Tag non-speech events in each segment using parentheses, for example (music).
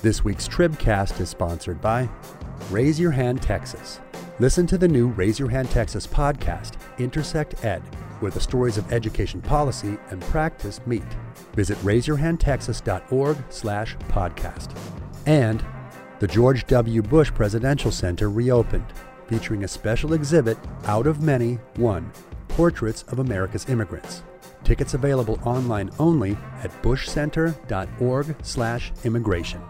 This week's Tribcast is sponsored by Raise Your Hand Texas. Listen to the new Raise Your Hand Texas podcast, Intersect Ed, where the stories of education policy and practice meet. Visit raiseyourhandtexas.org slash podcast. And the George W. Bush Presidential Center reopened, featuring a special exhibit, Out of Many, One, Portraits of America's Immigrants. Tickets available online only at bushcenter.org slash immigration.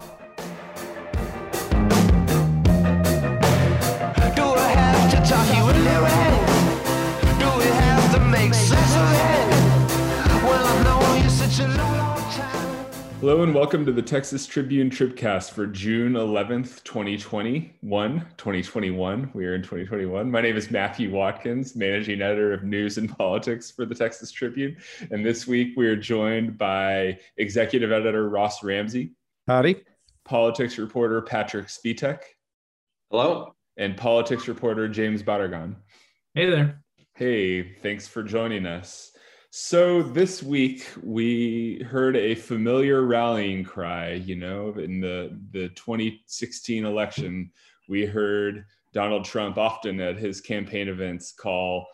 Hello and welcome to the Texas Tribune Tribcast for June 11th, 2021. 2021. We are in 2021. My name is Matthew Watkins, managing editor of news and politics for the Texas Tribune. And this week we are joined by executive editor Ross Ramsey, Howdy. politics reporter Patrick Svitek, Hello. and politics reporter James Barragán. Hey there. Hey, thanks for joining us. So this week we heard a familiar rallying cry, you know, in the the 2016 election, we heard Donald Trump often at his campaign events call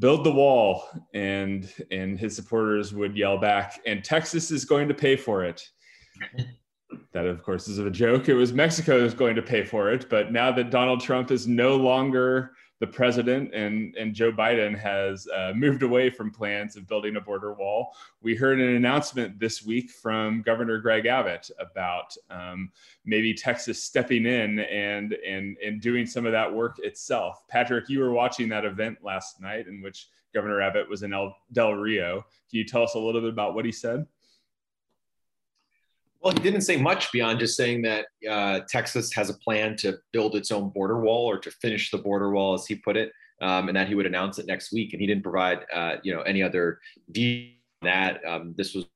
build the wall and and his supporters would yell back and Texas is going to pay for it. That of course is a joke. It was Mexico is going to pay for it, but now that Donald Trump is no longer the president and, and Joe Biden has uh, moved away from plans of building a border wall. We heard an announcement this week from Governor Greg Abbott about um, maybe Texas stepping in and, and, and doing some of that work itself. Patrick, you were watching that event last night in which Governor Abbott was in El, Del Rio. Can you tell us a little bit about what he said? Well, he didn't say much beyond just saying that uh, Texas has a plan to build its own border wall or to finish the border wall, as he put it, um, and that he would announce it next week. And he didn't provide, uh, you know, any other detail that. Um, this was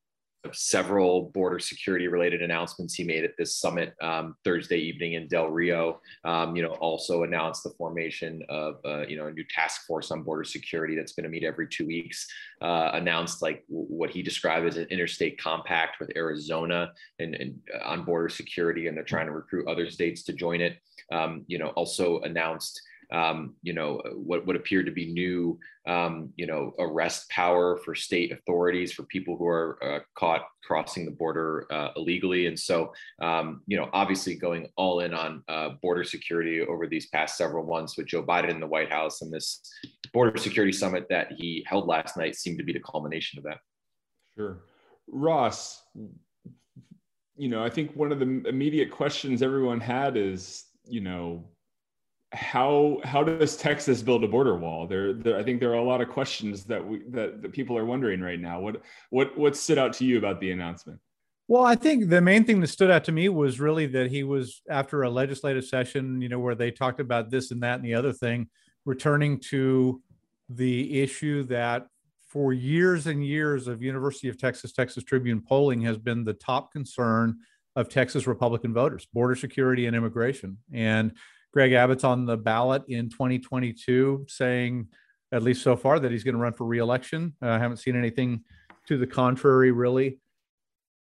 several border security related announcements he made at this summit um, Thursday evening in Del Rio. Um, you know, also announced the formation of uh, you know a new task force on border security that's going to meet every two weeks. Uh, announced like what he described as an interstate compact with Arizona and, and uh, on border security, and they're trying to recruit other states to join it. Um, you know, also announced um, you know, what, what appeared to be new, um, you know, arrest power for state authorities for people who are uh, caught crossing the border uh, illegally. And so, um, you know, obviously going all in on uh, border security over these past several months with Joe Biden in the White House and this border security summit that he held last night seemed to be the culmination of that. Sure. Ross, you know, I think one of the immediate questions everyone had is, you know, how how does Texas build a border wall? There, there I think there are a lot of questions that we that, that people are wondering right now. What what what stood out to you about the announcement? Well, I think the main thing that stood out to me was really that he was after a legislative session, you know, where they talked about this and that and the other thing, returning to the issue that for years and years of University of Texas Texas Tribune polling has been the top concern of Texas Republican voters, border security and immigration. And Greg Abbott's on the ballot in 2022 saying, at least so far, that he's going to run for reelection. Uh, I haven't seen anything to the contrary, really.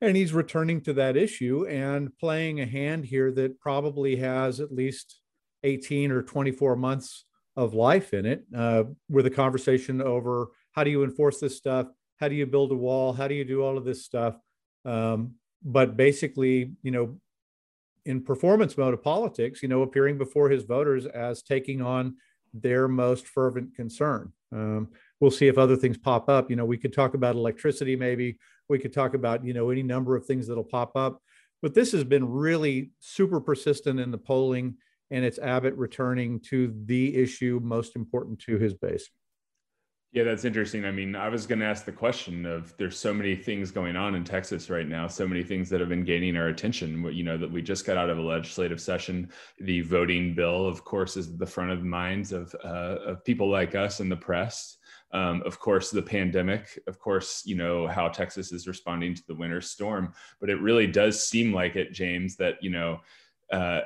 And he's returning to that issue and playing a hand here that probably has at least 18 or 24 months of life in it, uh, with a conversation over how do you enforce this stuff? How do you build a wall? How do you do all of this stuff? Um, but basically, you know, in performance mode of politics, you know, appearing before his voters as taking on their most fervent concern. Um, we'll see if other things pop up. You know, we could talk about electricity, maybe we could talk about, you know, any number of things that'll pop up. But this has been really super persistent in the polling, and it's Abbott returning to the issue most important to his base. Yeah, that's interesting. I mean, I was going to ask the question of there's so many things going on in Texas right now, so many things that have been gaining our attention. You know, that we just got out of a legislative session. The voting bill, of course, is at the front of minds of, uh, of people like us and the press. Um, of course, the pandemic, of course, you know, how Texas is responding to the winter storm. But it really does seem like it, James, that, you know, uh,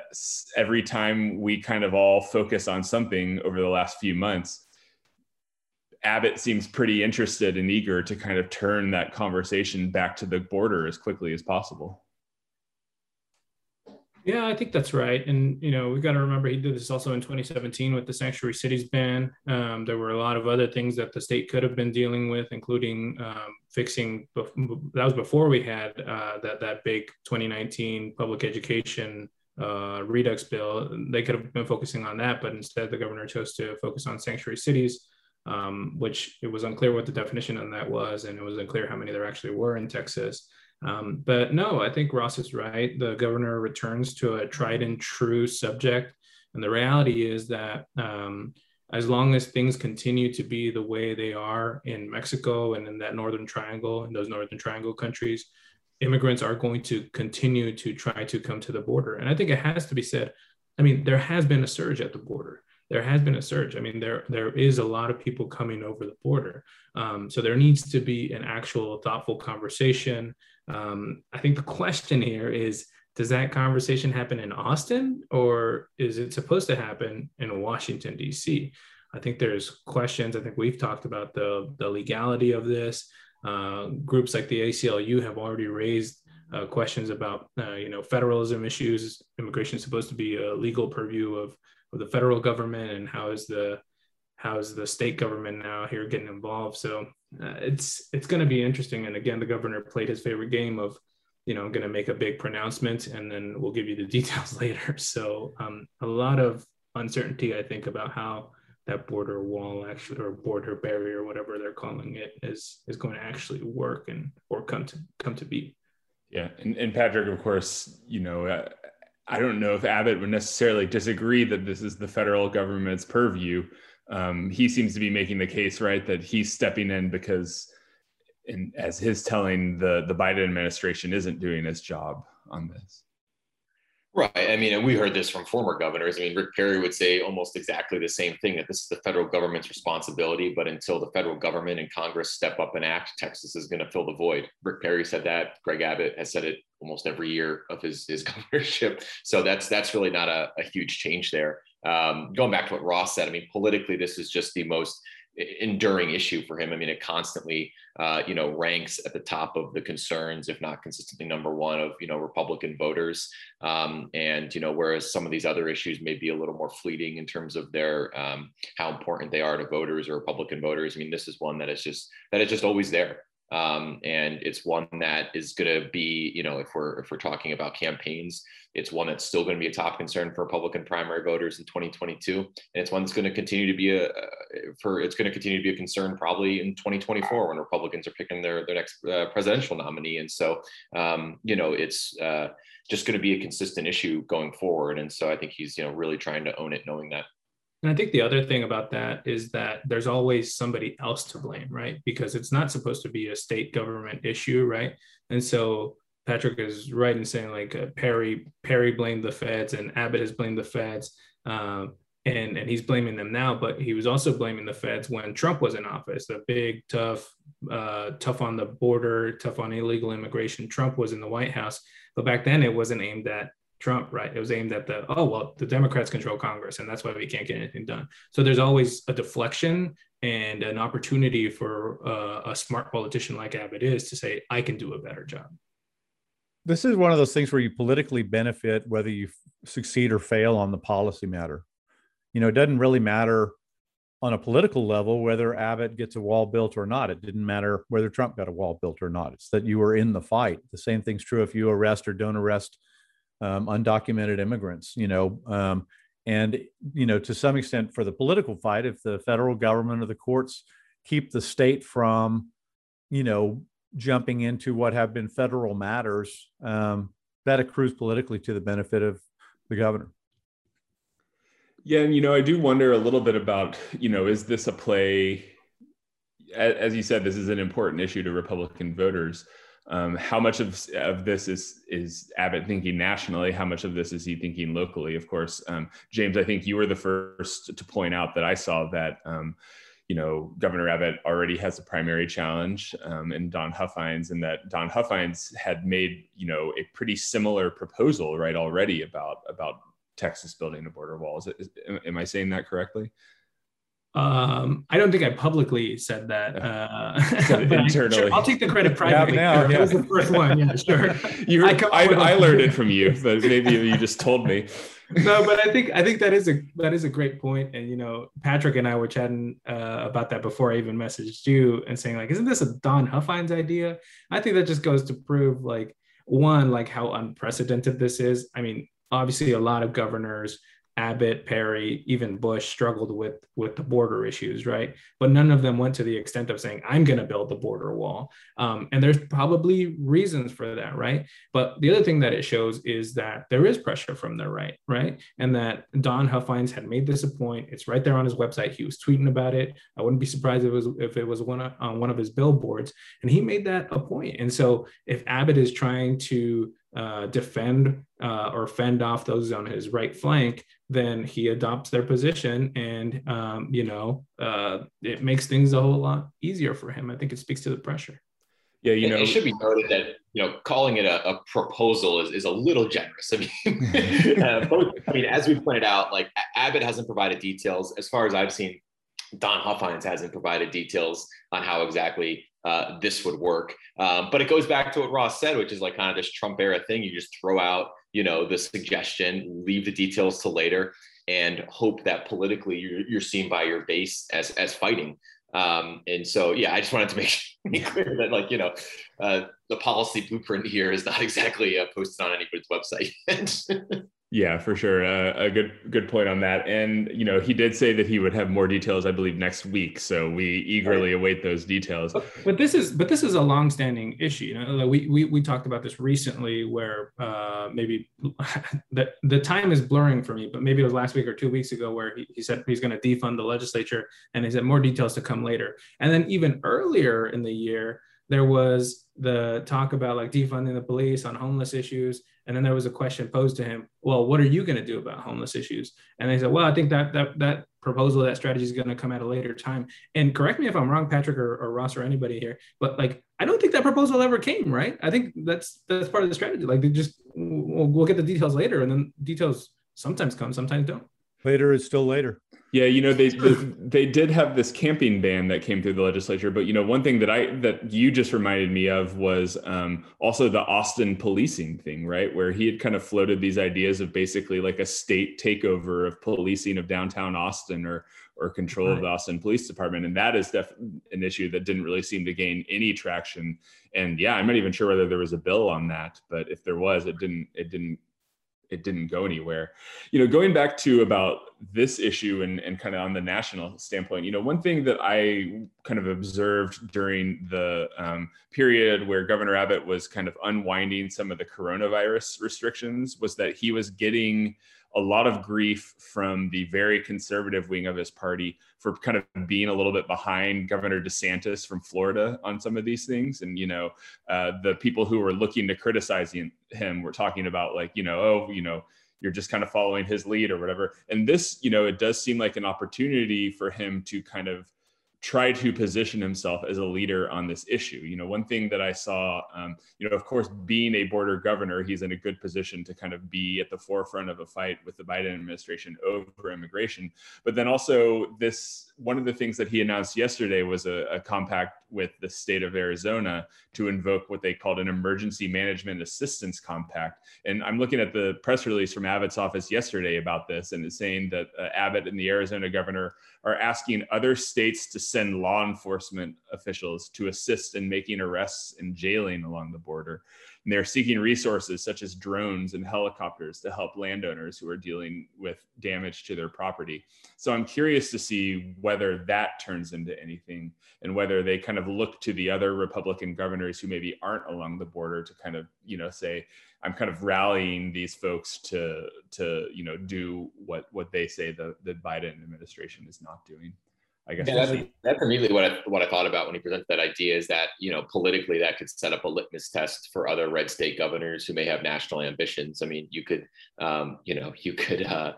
every time we kind of all focus on something over the last few months, Abbott seems pretty interested and eager to kind of turn that conversation back to the border as quickly as possible. Yeah, I think that's right. And, you know, we've got to remember he did this also in 2017 with the sanctuary cities ban. Um, there were a lot of other things that the state could have been dealing with, including um, fixing, that was before we had uh, that, that big 2019 public education uh, redux bill. They could have been focusing on that, but instead the governor chose to focus on sanctuary cities, um, which it was unclear what the definition on that was. And it was unclear how many there actually were in Texas. Um, but no, I think Ross is right. The governor returns to a tried and true subject. And the reality is that um, as long as things continue to be the way they are in Mexico and in that Northern Triangle, in those Northern Triangle countries, immigrants are going to continue to try to come to the border. And I think it has to be said, I mean, there has been a surge at the border. There has been a surge. I mean, there there is a lot of people coming over the border. Um, so there needs to be an actual thoughtful conversation um, I think the (laughs) question here is does that conversation happen in Austin or is it supposed to happen in Washington, D.C.? I think there's questions. I think we've talked about the, the legality of this. Uh, groups like the ACLU have already raised uh, questions about, uh, you know, federalism issues. Immigration is supposed to be a legal purview of, of the federal government, and how is the how is the state government now here getting involved? So uh, it's it's going to be interesting. And again, the governor played his favorite game of, you know, I'm going to make a big pronouncement and then we'll give you the (laughs) details later. So um, a lot of uncertainty, I think, about how that border wall actually or border barrier, whatever they're calling it, is is going to actually work and or come to come to be. Yeah, and, and Patrick, of course, you know. I don't know if Abbott would necessarily disagree that this is the federal government's purview, um, he seems to be making the case, right, that he's stepping in because, in, as his telling, the the Biden administration isn't doing its job on this. Right. I mean, and we heard this from former governors. I mean, Rick Perry would say almost exactly the same thing that this is the federal government's responsibility, but until the federal government and Congress step up and act, Texas is going to fill the void. Rick Perry said that. Greg Abbott has said it almost every year of his, his (laughs) governorship. So that's that's really not a, a huge change there. Um, going back to what Ross said, I mean, politically, this is just the most enduring issue for him. I mean, it constantly, uh, you know, ranks at the top of the concerns, if not consistently number one of, you know, Republican voters. Um, and, you know, whereas some of these other issues may be a little more fleeting in terms of their, um, how important they are to voters or Republican voters. I mean, this is one that is just, that is just always there. Um, and it's one that is going to be, you know, if we're if we're talking about campaigns, it's one that's still going to be a top concern for Republican primary voters in 2022, and it's one that's going to continue to be a for it's going to continue to be a concern probably in 2024 when Republicans are picking their their next uh, presidential nominee. And so, um, you know, it's uh, just going to be a consistent issue going forward. And so, I think he's you know really trying to own it, knowing that. And I think the other thing about that is that there's always somebody else to blame, right? Because it's not supposed to be a state government issue, right? And so Patrick is right in saying like uh, Perry Perry blamed the feds and Abbott has blamed the feds, um, and and he's blaming them now. But he was also blaming the feds when Trump was in office. The big tough, uh, tough on the border, tough on illegal immigration. Trump was in the White House, but back then it wasn't aimed at Trump, right? It was aimed at the, oh, well, the Democrats control Congress and that's why we can't get anything done. So there's always a deflection and an opportunity for uh, a smart politician like Abbott is to say, I can do a better job. This is one of those things where you politically benefit whether you succeed or fail on the policy matter. You know, it doesn't really matter on a political level whether Abbott gets a wall built or not. It didn't matter whether Trump got a wall built or not. It's that you were in the fight. The same thing's true if you arrest or don't arrest um, undocumented immigrants, you know, um, and you know to some extent for the political fight, if the federal government or the courts keep the state from, you know, jumping into what have been federal matters, um, that accrues politically to the benefit of the governor. Yeah, and you know, I do wonder a little bit about, you know, is this a play? As you said, this is an important issue to Republican voters. Um, how much of, of this is is Abbott thinking nationally? How much of this is he thinking locally? Of course, um, James, I think you were the first to point out that I saw that um, you know Governor Abbott already has a primary challenge um, in Don Huffines, and that Don Huffines had made you know a pretty similar proposal right already about about Texas building a border wall. Is, it, is am I saying that correctly? Um, I don't think I publicly said that. Uh, (laughs) Said internally. sure, I'll take the credit (laughs) privately. now, That yeah. was the first one. Yeah, sure. (laughs) You, I I, I, up with a- I learned it from you, but maybe you just told me. no, but I think I think that is a that is a great point. And you know, Patrick and I were chatting uh, about that before I even messaged you and saying like, isn't this a Don Huffines idea? I think that just goes to prove like one, like how unprecedented this is. I mean, obviously, a lot of governors, Abbott, Perry, even Bush, struggled with with the border issues, right? But none of them went to the extent of saying, "I'm going to build the border wall." Um, and there's probably reasons for that, right? But the other thing that it shows is that there is pressure from the right, right? And that Don Huffines had made this a point. It's right there on his website. He was tweeting about it. I wouldn't be surprised if it was if it was one of, on one of his billboards, and he made that a point. And so if Abbott is trying to uh, defend uh, or fend off those on his right flank, then he adopts their position, and um, you know uh, it makes things a whole lot easier for him. I think it speaks to the pressure. Yeah, you know, it should be noted that you know calling it a, a proposal is, is a little generous. I mean, (laughs) uh, (laughs) both, I mean, as we pointed out, like Abbott hasn't provided details. As far as I've seen, Don Huffines hasn't provided details on how exactly uh, this would work. Um, but it goes back to what Ross said, which is like kind of this Trump era thing. You just throw out, you know, the suggestion, leave the details to later, and hope that politically you're, you're seen by your base as as fighting. Um, and so, yeah, I just wanted to make, (laughs) clear that, like, you know, uh, the policy blueprint here is not (laughs) exactly uh, posted on anybody's website. (laughs) Yeah, for sure. Uh, a good good point on that. And you know, he did say that he would have more details, I believe, next week. So we eagerly await those details. But this is but this is a longstanding issue. You know, we we we talked about this recently, where uh, maybe (laughs) the the time is blurring for me, but maybe it was last week or two weeks ago, where he, he said he's going to defund the legislature, and he said more details to come later. And then even earlier in the year, there was the talk about like defunding the police on homeless issues. And then there was a question posed to him, well, what are you going to do about homeless issues? And they said, well, I think that that that proposal, that strategy is going to come at a later time. And correct me if I'm wrong, Patrick or, or Ross or anybody here, but like I don't think that proposal ever came, right? I think that's that's part of the strategy. Like they just we'll, we'll get the details later, and then details sometimes come, sometimes don't. Later is still later. Yeah, you know they (laughs) they did have this camping ban that came through the legislature, but you know one thing that I that you just reminded me of was um, also the Austin policing thing, right? Where he had kind of floated these ideas of basically like a state takeover of policing of downtown Austin or or control of the Austin Police Department, and that is definitely an issue that didn't really seem to gain any traction. And yeah, I'm not even sure whether there was a bill on that, but if there was, it didn't it didn't it didn't go anywhere. You know, going back to about this issue and, and kind of on the national standpoint, you know, one thing that I kind of observed during the um, period where Governor Abbott was kind of unwinding some of the coronavirus restrictions was that he was getting a lot of grief from the very conservative wing of his party for kind of being a little bit behind Governor DeSantis from Florida on some of these things. And, you know, uh, the people who were looking to criticize him, him were talking about, like, you know, oh, you know, you're just kind of following his lead or whatever. And this, you know, it does seem like an opportunity for him to kind of try to position himself as a leader on this issue. You know, one thing that I saw, um, you know, of course, being a border governor, he's in a good position to kind of be at the forefront of a fight with the Biden administration over immigration. But then also, this one of the things that he announced yesterday was a, a compact with the state of Arizona to invoke what they called an emergency management assistance compact. And I'm looking at the press release from Abbott's office yesterday about this, and it's saying that uh, Abbott and the Arizona governor are asking other states to send law enforcement officials to assist in making arrests and jailing along the border. And they're seeking resources such as drones and helicopters to help landowners who are dealing with damage to their property. So I'm curious to see whether that turns into anything and whether they kind of look to the other Republican governors who maybe aren't along the border to kind of, you know, say, I'm kind of rallying these folks to to you know do what what they say the the Biden administration is not doing. I guess. Yeah, that's, that's immediately what I, what I thought about when he presented that idea is that, you know, politically that could set up a litmus test for other red state governors who may have national ambitions. I mean, you could, um, you know, you could uh,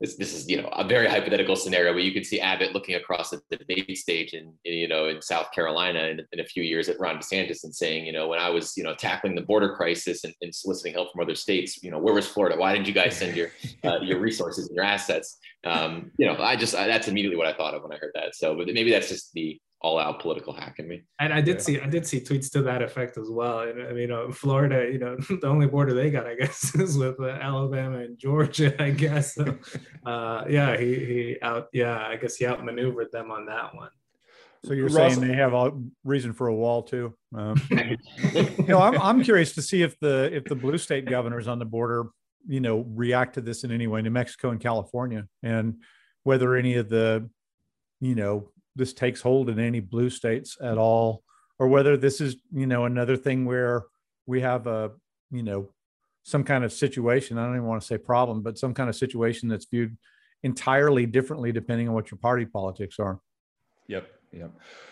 this, this is you know a very hypothetical scenario where you could see Abbott looking across the debate stage in, in you know in South Carolina in, in, a few years at Ron DeSantis and saying you know when I was you know tackling the border crisis and, and soliciting help from other states you know where was Florida? Why didn't you guys send your (laughs) uh, your resources and your assets? Um, you know I just I, that's immediately what I thought of when I heard that. So but maybe that's just the all out political hack in me. And I did yeah. see I did see tweets to that effect as well. And I mean, you know, Florida, you know, (laughs) the only border they got, I guess, (laughs) is with uh, Alabama and Georgia. (laughs) I guess. So, uh, yeah, he he out. Yeah, I guess he outmaneuvered them on that one. So you're Russell. saying they have a reason for a wall too? Um, you know, I'm I'm curious to see if the if the blue state governors on the border, you know, react to this in any way, New Mexico and California, and whether any of the, you know, this takes hold in any blue states at all, or whether this is you know another thing where we have a you know some kind of situation. I don't even want to say problem, but some kind of situation that's viewed entirely differently depending on what your party politics are. Yep. Yep.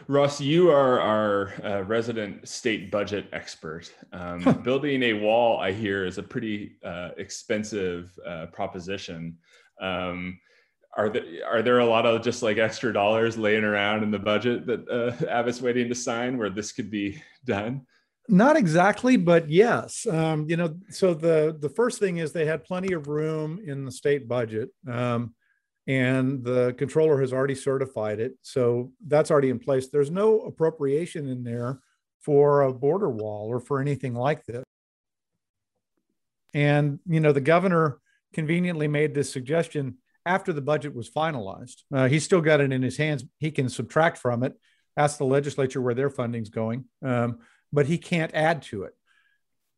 Ross, you are our uh, resident state budget expert. Um, (laughs) building a wall, I hear, is a pretty uh, expensive uh, proposition. Um, are there are there a lot of just like extra dollars laying around in the budget that uh, Abbott's waiting to sign where this could be done? Not exactly, but yes. Um, you know, so the the first thing is they had plenty of room in the state budget, um, and the comptroller has already certified it, so that's already in place. There's no appropriation in there for a border wall or for anything like this. And you know, the governor conveniently made this suggestion after the budget was finalized. Uh, he's still got it in his hands. He can subtract from it, ask the legislature where their funding's going, um, but he can't add to it.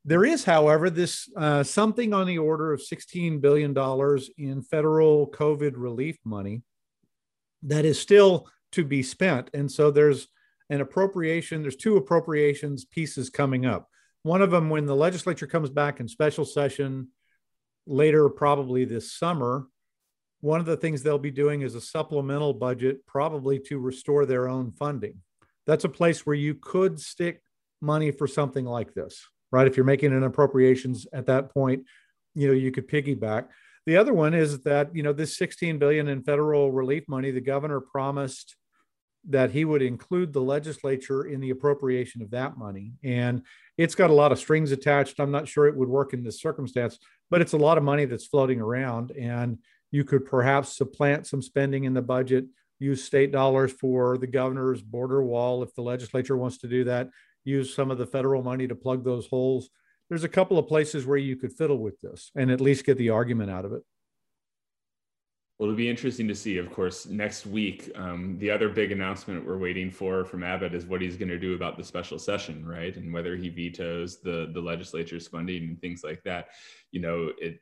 There is, however, this uh, something on the order of $16 billion in federal COVID relief money that is still to be spent. And so there's an appropriation, there's two appropriations pieces coming up. One of them, when the legislature comes back in special session later, probably this summer, one of the things they'll be doing is a supplemental budget, probably to restore their own funding. That's a place where you could stick money for something like this, right? If you're making an appropriations at that point, you know, you could piggyback. The other one is that, you know, this 16 billion in federal relief money, the governor promised that he would include the legislature in the appropriation of that money. And it's got a lot of strings attached. I'm not sure it would work in this circumstance, but it's a lot of money that's floating around. And you could perhaps supplant some spending in the budget, use state dollars for the governor's border wall if the legislature wants to do that, use some of the federal money to plug those holes. There's a couple of places where you could fiddle with this and at least get the argument out of it. Well, it'll be interesting to see, of course, next week. Um, the other big announcement we're waiting for from Abbott is what he's going to do about the special session, right? And whether he vetoes the the legislature's funding and things like that. You know, it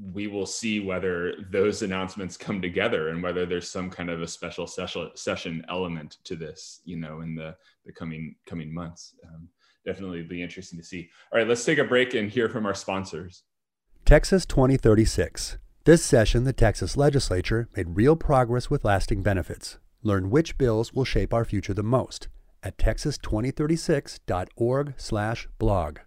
we will see whether those announcements come together and whether there's some kind of a special session, session element to this, you know, in the, the coming coming months. Um, definitely be interesting to see. All right, let's take a break and hear from our sponsors. Texas 2036. This session, the Texas legislature made real progress with lasting benefits. Learn which bills will shape our future the most at texas2036.org/blog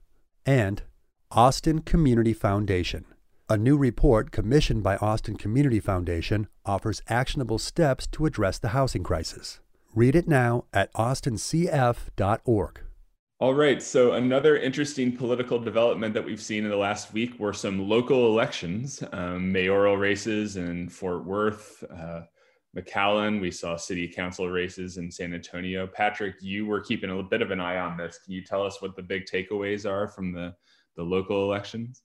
and Austin Community Foundation a new report commissioned by Austin Community Foundation offers actionable steps to address the housing crisis. Read it now at austincf.org. All right. So, another interesting political development that we've seen in the last week were some local elections, um, mayoral races in Fort Worth, uh, McAllen. We saw city council races in San Antonio. Patrick, you were keeping a bit of an eye on this. Can you tell us what the big takeaways are from the, the local elections?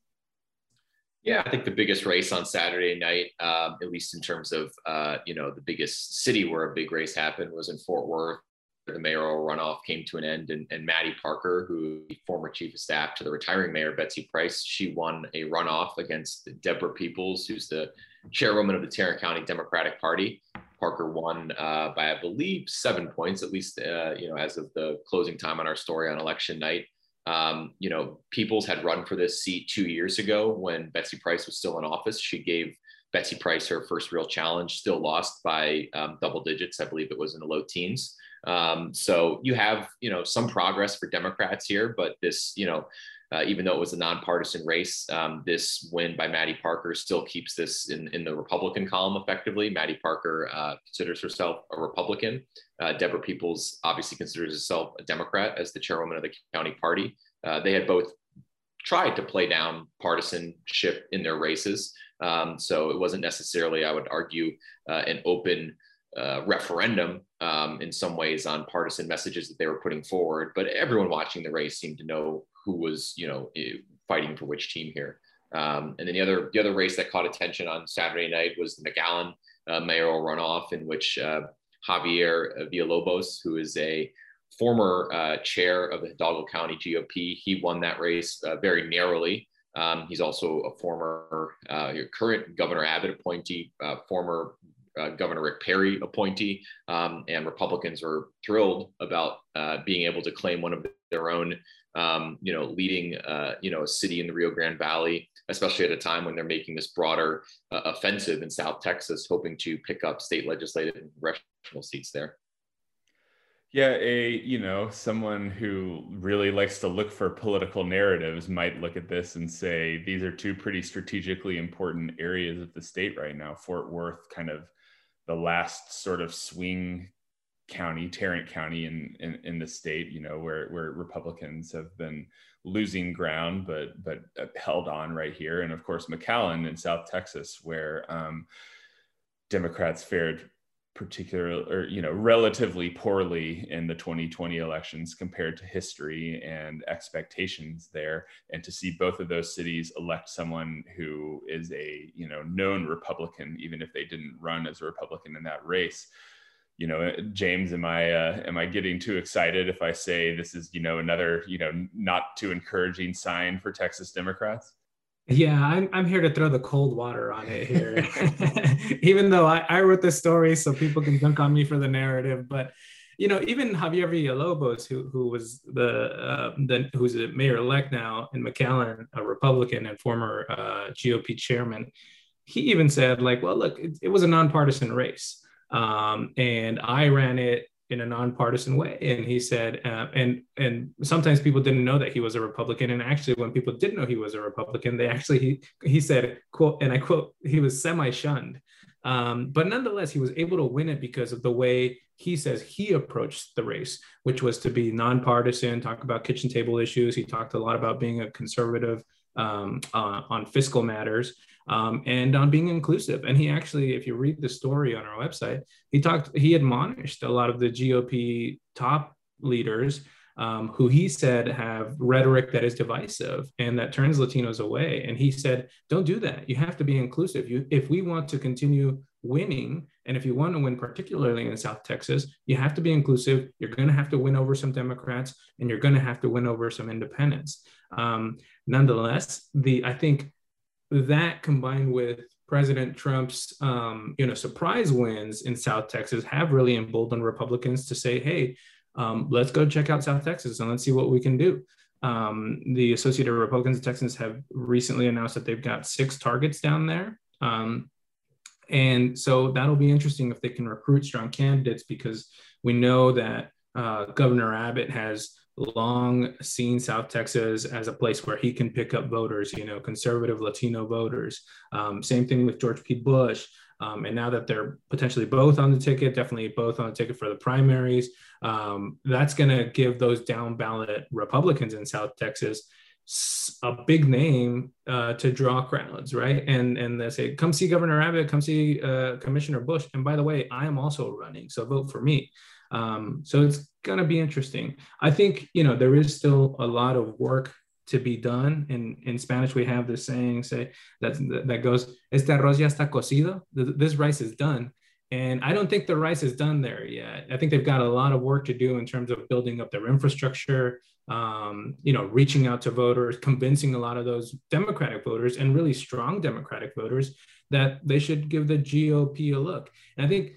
Yeah, I think the biggest race on Saturday night, um, at least in terms of uh, you know the biggest city where a big race happened, was in Fort Worth. The mayoral runoff came to an end, and, and Mattie Parker, who former chief of staff to the retiring mayor Betsy Price, she won a runoff against Deborah Peoples, who's the chairwoman of the Tarrant County Democratic Party. Parker won uh, by, I believe, seven points, at least uh, you know as of the closing time on our story on election night. Um, you know, Peoples had run for this seat two years ago when Betsy Price was still in office. She gave Betsy Price her first real challenge, still lost by um, double digits. I believe it was in the low teens. Um, so you have, you know, some progress for Democrats here, but this, you know, uh, even though it was a nonpartisan race, um, this win by Mattie Parker still keeps this in, in the Republican column effectively. Mattie Parker uh, considers herself a Republican. Uh, Deborah Peoples obviously considers herself a Democrat as the chairwoman of the county party. Uh, they had both tried to play down partisanship in their races. Um, so it wasn't necessarily, I would argue, uh, an open uh, referendum um, in some ways on partisan messages that they were putting forward. But everyone watching the race seemed to know who was, you know, fighting for which team here. Um, and then the other the other race that caught attention on Saturday night was the McAllen uh, mayoral runoff, in which uh, Javier Villalobos, who is a former uh, chair of the Hidalgo County GOP, he won that race uh, very narrowly. Um, he's also a former uh, current Governor Abbott appointee, uh, former uh, Governor Rick Perry appointee, um, and Republicans are thrilled about uh, being able to claim one of their own, um, you know, leading, uh, you know, a city in the Rio Grande Valley, especially at a time when they're making this broader uh, offensive in South Texas, hoping to pick up state legislative and congressional seats there. Yeah, a you know someone who really likes to look for political narratives might look at this and say these are two pretty strategically important areas of the state right now. Fort Worth, kind of the last sort of swing county, Tarrant County in, in, in the state, you know, where, where Republicans have been losing ground, but, but held on right here. And of course, McAllen in South Texas, where um, Democrats fared particular or you know relatively poorly in the 2020 elections compared to history and expectations there. And to see both of those cities elect someone who is a you know known republican even if they didn't run as a republican in that race. You know james am i uh, am i getting too excited if i say this is you know another you know not too encouraging sign for texas democrats yeah, I'm, I'm here to throw the cold water on it here. (laughs) (laughs) even though I, I wrote the story so people can dunk on me for the narrative, but you know, even Javier Villalobos, who who was the uh, the who's a mayor elect now in McAllen, a Republican and former uh, GOP chairman, he even said like, well, look, it, it was a nonpartisan race, um, and I ran it in a nonpartisan way. And he said, uh, and and sometimes people didn't know that he was a Republican. And actually, when people did know he was a Republican, they actually he he said, quote, and I quote, he was semi shunned. Um, but nonetheless, he was able to win it because of the way he says he approached the race, which was to be nonpartisan, talk about kitchen table issues. He talked a lot about being a conservative um, uh, on fiscal matters um, and on being inclusive. And he actually, if you read the story on our website, he talked, he admonished a lot of the GOP top leaders um, who he said have rhetoric that is divisive and that turns Latinos away. And he said, don't do that. You have to be inclusive. You, if we want to continue winning, and if you want to win, particularly in South Texas, you have to be inclusive. You're going to have to win over some Democrats, and you're going to have to win over some independents. Um, nonetheless, the I think that combined with President Trump's um, you know surprise wins in South Texas have really emboldened Republicans to say, hey, um, let's go check out South Texas and let's see what we can do. Um, the Associated Republicans of Texans have recently announced that they've got six targets down there. Um, and so that'll be interesting if they can recruit strong candidates because we know that uh, Governor Abbott has long seen South Texas as a place where he can pick up voters, you know, conservative Latino voters. Um, same thing with George P. Bush. Um, and now that they're potentially both on the ticket, definitely both on the ticket for the primaries, um, that's going to give those down ballot Republicans in South Texas a big name uh, to draw crowds, right? And and they say, come see Governor Abbott, come see uh, Commissioner Bush. And by the way, I am also running, so vote for me. Um, so it's going to be interesting. I think, you know, there is still a lot of work to be done. In, in Spanish, we have this saying, say that, that goes, este arroz ya está cocido. This rice is done. And I don't think the rice is done there yet. I think they've got a lot of work to do in terms of building up their infrastructure, um, you know, reaching out to voters, convincing a lot of those Democratic voters and really strong Democratic voters that they should give the GOP a look. And I think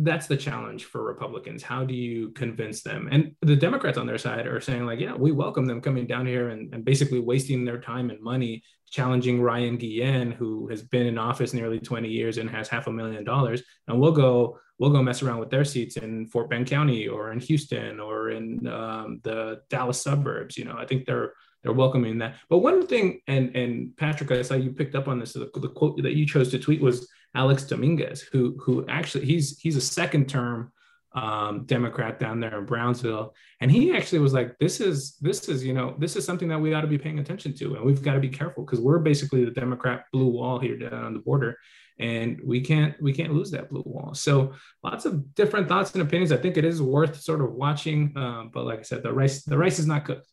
that's the challenge for Republicans. How do you convince them? And the Democrats on their side are saying, like, yeah, we welcome them coming down here and, and basically wasting their time and money challenging Ryan Guillen, who has been in office nearly 20 years and has half a million dollars. And we'll go, we'll go mess around with their seats in Fort Bend County or in Houston or in um, the Dallas suburbs. You know, I think they're they're welcoming that. But one thing, and and Patrick, I saw you picked up on this. The, the quote that you chose to tweet was Alex Dominguez, who who actually he's he's a second term um, Democrat down there in Brownsville, and he actually was like, "This is this is you know this is something that we ought to be paying attention to, and we've got to be careful because we're basically the Democrat blue wall here down on the border, and we can't we can't lose that blue wall." So lots of different thoughts and opinions. I think it is worth sort of watching, um, but like I said, the rice the rice is not cooked.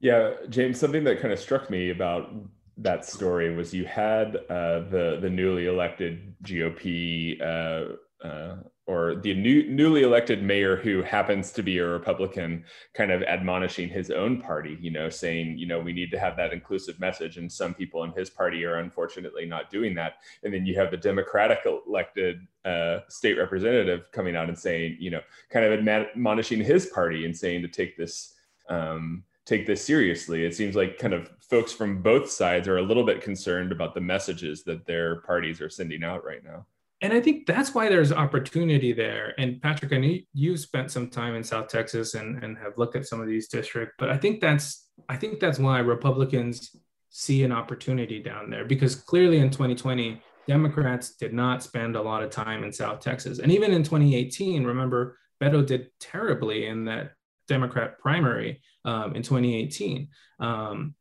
Yeah, James, something that kind of struck me about that story was you had uh, the the newly elected GOP uh, uh, or the new, newly elected mayor who happens to be a Republican, kind of admonishing his own party, you know, saying, you know, we need to have that inclusive message, and some people in his party are unfortunately not doing that. And then you have the Democratic elected uh, state representative coming out and saying, you know, kind of admonishing his party and saying to take this. Um, take this seriously. It seems like kind of folks from both sides are a little bit concerned about the messages that their parties are sending out right now. And I think that's why there's opportunity there. And Patrick, I know you've spent some time in South Texas and, and have looked at some of these districts, but I think that's I think that's why Republicans see an opportunity down there because clearly in 2020 Democrats did not spend a lot of time in South Texas. And even in 2018, remember Beto did terribly in that Democrat primary um, in 2018. Um,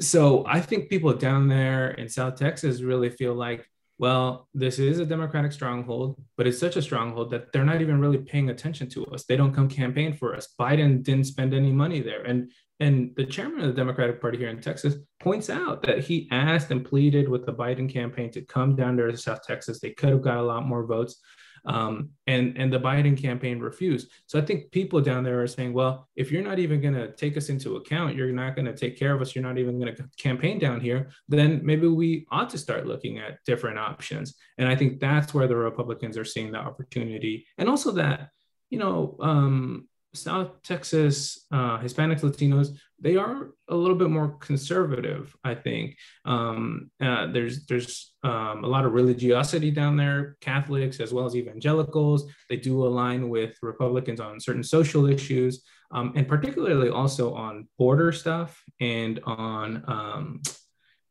so I think people down there in South Texas really feel like, well, this is a Democratic stronghold, but it's such a stronghold that they're not even really paying attention to us. They don't come campaign for us. Biden didn't spend any money there. And and the chairman of the Democratic Party here in Texas points out that he asked and pleaded with the Biden campaign to come down there to South Texas. They could have got a lot more votes. Um, and and the Biden campaign refused. So I think people down there are saying, well, if you're not even going to take us into account, you're not going to take care of us, you're not even going to campaign down here, then maybe we ought to start looking at different options. And I think that's where the Republicans are seeing the opportunity, and also that you know um, South Texas uh, Hispanics, Latinos, they are a little bit more conservative. I think um, uh, there's there's um, a lot of religiosity down there, Catholics as well as evangelicals. They do align with Republicans on certain social issues, um, and particularly also on border stuff and on um,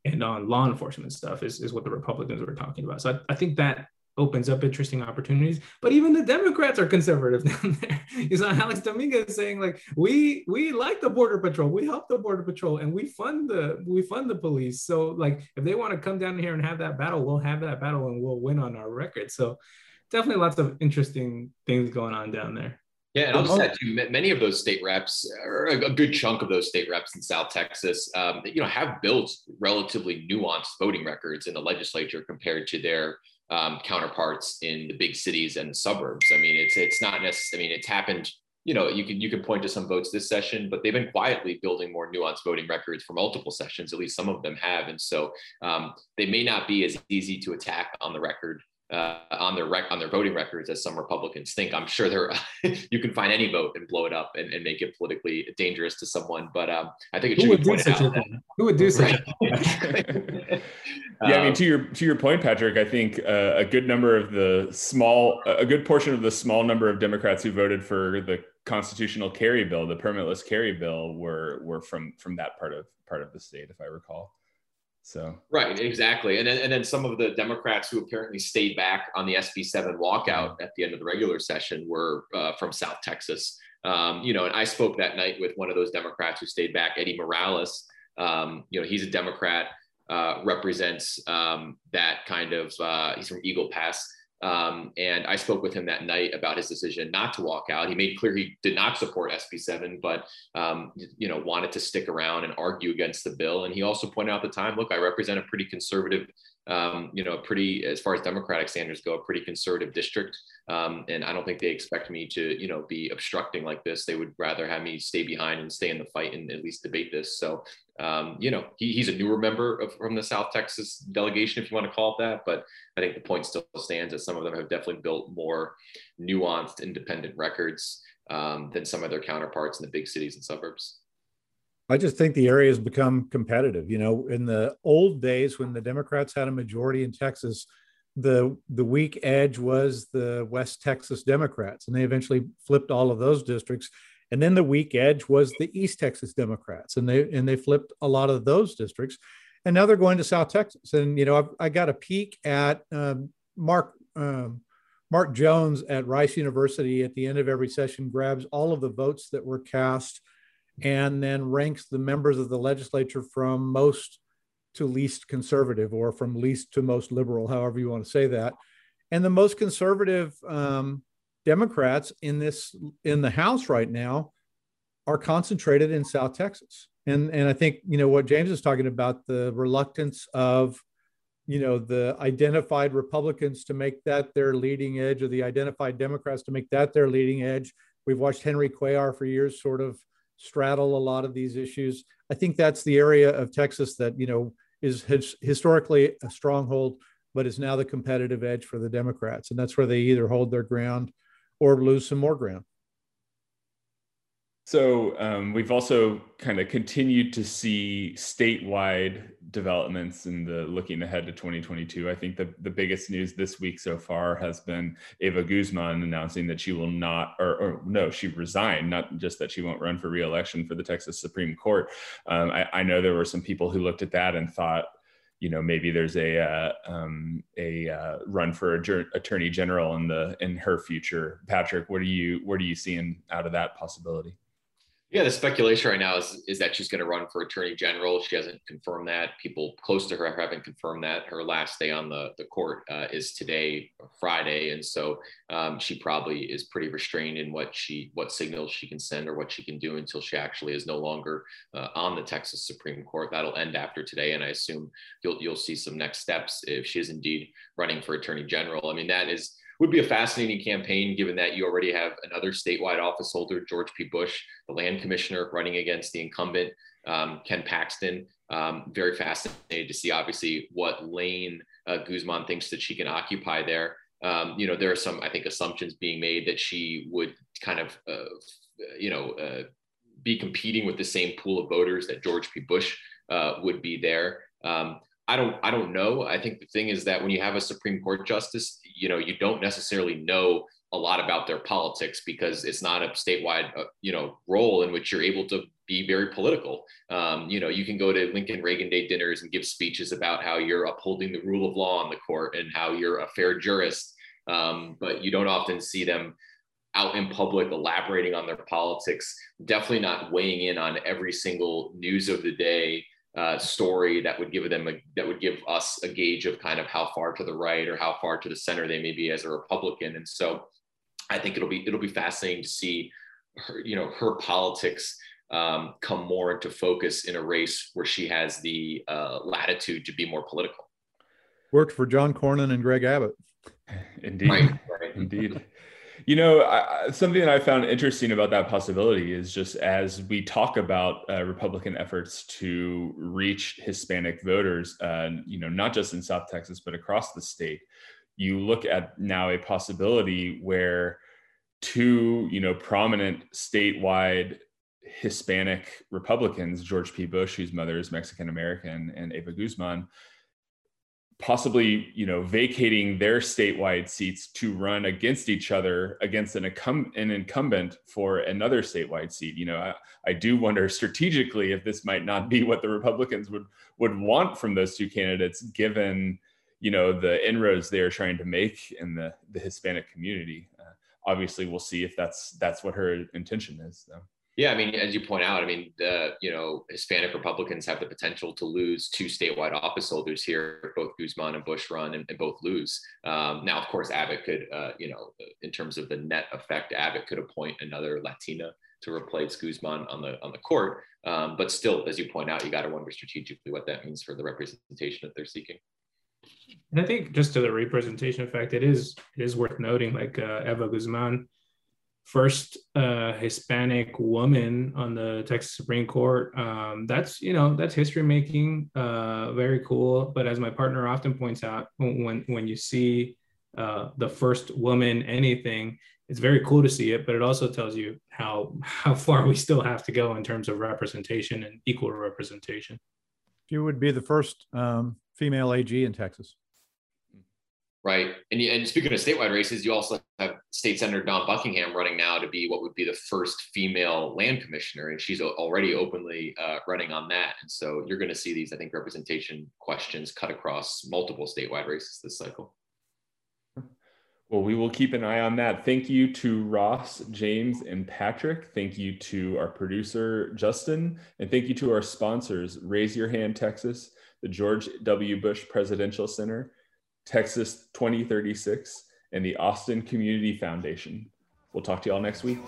and on law enforcement stuff is, is what the Republicans were talking about. So I, I think that opens up interesting opportunities. But even the Democrats are conservative (laughs) down there. You saw Alex Dominguez saying like, we we like the border patrol, we help the border patrol, and we fund the we fund the police. So like, if they want to come down here and have that battle, we'll have that battle and we'll win on our record. So definitely lots of interesting things going on down there. Yeah, and I'll just add too, many of those state reps, or a good chunk of those state reps in South Texas, um, you know, have built relatively nuanced voting records in the legislature compared to their um, counterparts in the big cities and suburbs. I mean, it's it's not necessarily. I mean, it's happened. You know, you can you can point to some votes this session, but they've been quietly building more nuanced voting records for multiple sessions. At least some of them have, and so um, they may not be as easy to attack on the record uh, on their rec- on their voting records as some Republicans think. I'm sure there (laughs) you can find any vote and blow it up and, and make it politically dangerous to someone. But um, I think it should be pointed out. That, Who would do such? (laughs) yeah, I mean um, to your to your point, Patrick. I think uh, a good number of the small, a good portion of the small number of Democrats who voted for the constitutional carry bill, the permitless carry bill, were were from from that part of part of the state, if I recall. So right, exactly, and then and then some of the Democrats who apparently stayed back on the SB seven walkout at the end of the regular session were uh, from South Texas. Um, you know, and I spoke that night with one of those Democrats who stayed back, Eddie Morales. Um, you know, he's a Democrat, uh, represents um, that kind of. Uh, he's from Eagle Pass. Um, and I spoke with him that night about his decision not to walk out. He made clear he did not support SB7, but um, you know wanted to stick around and argue against the bill. And he also pointed out at the time, look, I represent a pretty conservative, um, you know, pretty as far as Democratic standards go, a pretty conservative district. Um, and I don't think they expect me to, you know, be obstructing like this. They would rather have me stay behind and stay in the fight and at least debate this. So um, you know, he, he's a newer member of, from the South Texas delegation, if you want to call it that. But I think the point still stands that some of them have definitely built more nuanced, independent records um, than some of their counterparts in the big cities and suburbs. I just think the area has become competitive. You know, in the old days when the Democrats had a majority in Texas, the the weak edge was the West Texas Democrats, and they eventually flipped all of those districts And then the weak edge was the East Texas Democrats, and they and they flipped a lot of those districts, and now they're going to South Texas. And you know, I've, I got a peek at um, Mark um, Mark Jones at Rice University at the end of every session grabs all of the votes that were cast, and then ranks the members of the legislature from most to least conservative, or from least to most liberal, however you want to say that. And the most conservative um, Democrats in this in the House right now are concentrated in South Texas. And and I think you know what James is talking about the reluctance of you know the identified Republicans to make that their leading edge or the identified Democrats to make that their leading edge. We've watched Henry Cuellar for years sort of straddle a lot of these issues. I think that's the area of Texas that you know is his, historically a stronghold, but is now the competitive edge for the Democrats, and that's where they either hold their ground or lose some more ground. So um, we've also kind of continued to see statewide developments in the looking ahead to 2022. I think the, the biggest news this week so far has been Eva Guzman announcing that she will not, or, or no, she resigned, not just that she won't run for reelection for the Texas Supreme Court. Um, I, I know there were some people who looked at that and thought, you know maybe there's a uh, um, a uh, run for attorney general in the in her future. Patrick, what are you what are you seeing out of that possibility? Yeah, the speculation right now is is that she's going to run for attorney general. She hasn't confirmed that. People close to her haven't confirmed that. Her last day on the the court uh, is today, Friday, and so um, she probably is pretty restrained in what she what signals she can send or what she can do until she actually is no longer uh, on the Texas Supreme Court. That'll end after today, and I assume you'll you'll see some next steps if she is indeed running for attorney general. I mean, that is would be a fascinating campaign given that you already have another statewide office holder, George P. Bush, the land commissioner, running against the incumbent, um, Ken Paxton. Um, very fascinated to see, obviously, what lane uh, Guzman thinks that she can occupy there. Um, you know, there are some, I think, assumptions being made that she would kind of, uh, you know, uh, be competing with the same pool of voters that George P. Bush uh, would be there. Um, I don't I don't know. I think the thing is that when you have a Supreme Court justice, you know, you don't necessarily know a lot about their politics because it's not a statewide, uh, you know, role in which you're able to be very political. Um, you know, you can go to Lincoln Reagan Day dinners and give speeches about how you're upholding the rule of law on the court and how you're a fair jurist, um, but you don't often see them out in public elaborating on their politics. Definitely not weighing in on every single news of the day uh, story that would give them a, that would give us a gauge of kind of how far to the right or how far to the center they may be as a Republican. And so I think it'll be it'll be fascinating to see her, you know, her politics um, come more into focus in a race where she has the uh, latitude to be more political. Worked for John Cornyn and Greg Abbott. (laughs) Indeed, right, right. indeed. You know, I, something that I found interesting about that possibility is just as we talk about uh, Republican efforts to reach Hispanic voters, uh, you know, not just in South Texas, but across the state, you look at now a possibility where two, you know, prominent statewide Hispanic Republicans, George P. Bush, whose mother is Mexican American, and Eva Guzman, possibly you know vacating their statewide seats to run against each other against an, incum- an incumbent for another statewide seat. You know I, I, do wonder strategically if this might not be what the republicans would would want from those two candidates given you know the inroads they are trying to make in the the hispanic community. Uh, obviously we'll see if that's that's what her intention is though yeah, I mean, as you point out, I mean, the you know Hispanic Republicans have the potential to lose two statewide office holders here, both Guzman and Bush run, and, and both lose. Um, now, of course, Abbott could, uh, you know, in terms of the net effect, Abbott could appoint another Latina to replace Guzman on the on the court. Um, but still, as you point out, you got to wonder strategically what that means for the representation that they're seeking. And I think just to the representation effect, it is it is worth noting, like uh, Eva Guzman first uh, Hispanic woman on the Texas Supreme Court. Um, that's you know that's history making, uh, very cool. But as my partner often points out, when when you see uh, the first woman anything, it's very cool to see it. But it also tells you how how far we still have to go in terms of representation and equal representation. You would be the first um, female AG in Texas. Right, and and speaking of statewide races, you also have State Senator Dawn Buckingham running now to be what would be the first female land commissioner, and she's already openly uh, running on that. And so you're going to see these, I think, representation questions cut across multiple statewide races this cycle. Well, we will keep an eye on that. Thank you to Ross, James, and Patrick. Thank you to our producer, Justin. And thank you to our sponsors, Raise Your Hand Texas, the George W. Bush Presidential Center, Texas 2036, and the Austin Community Foundation. We'll talk to you all next week.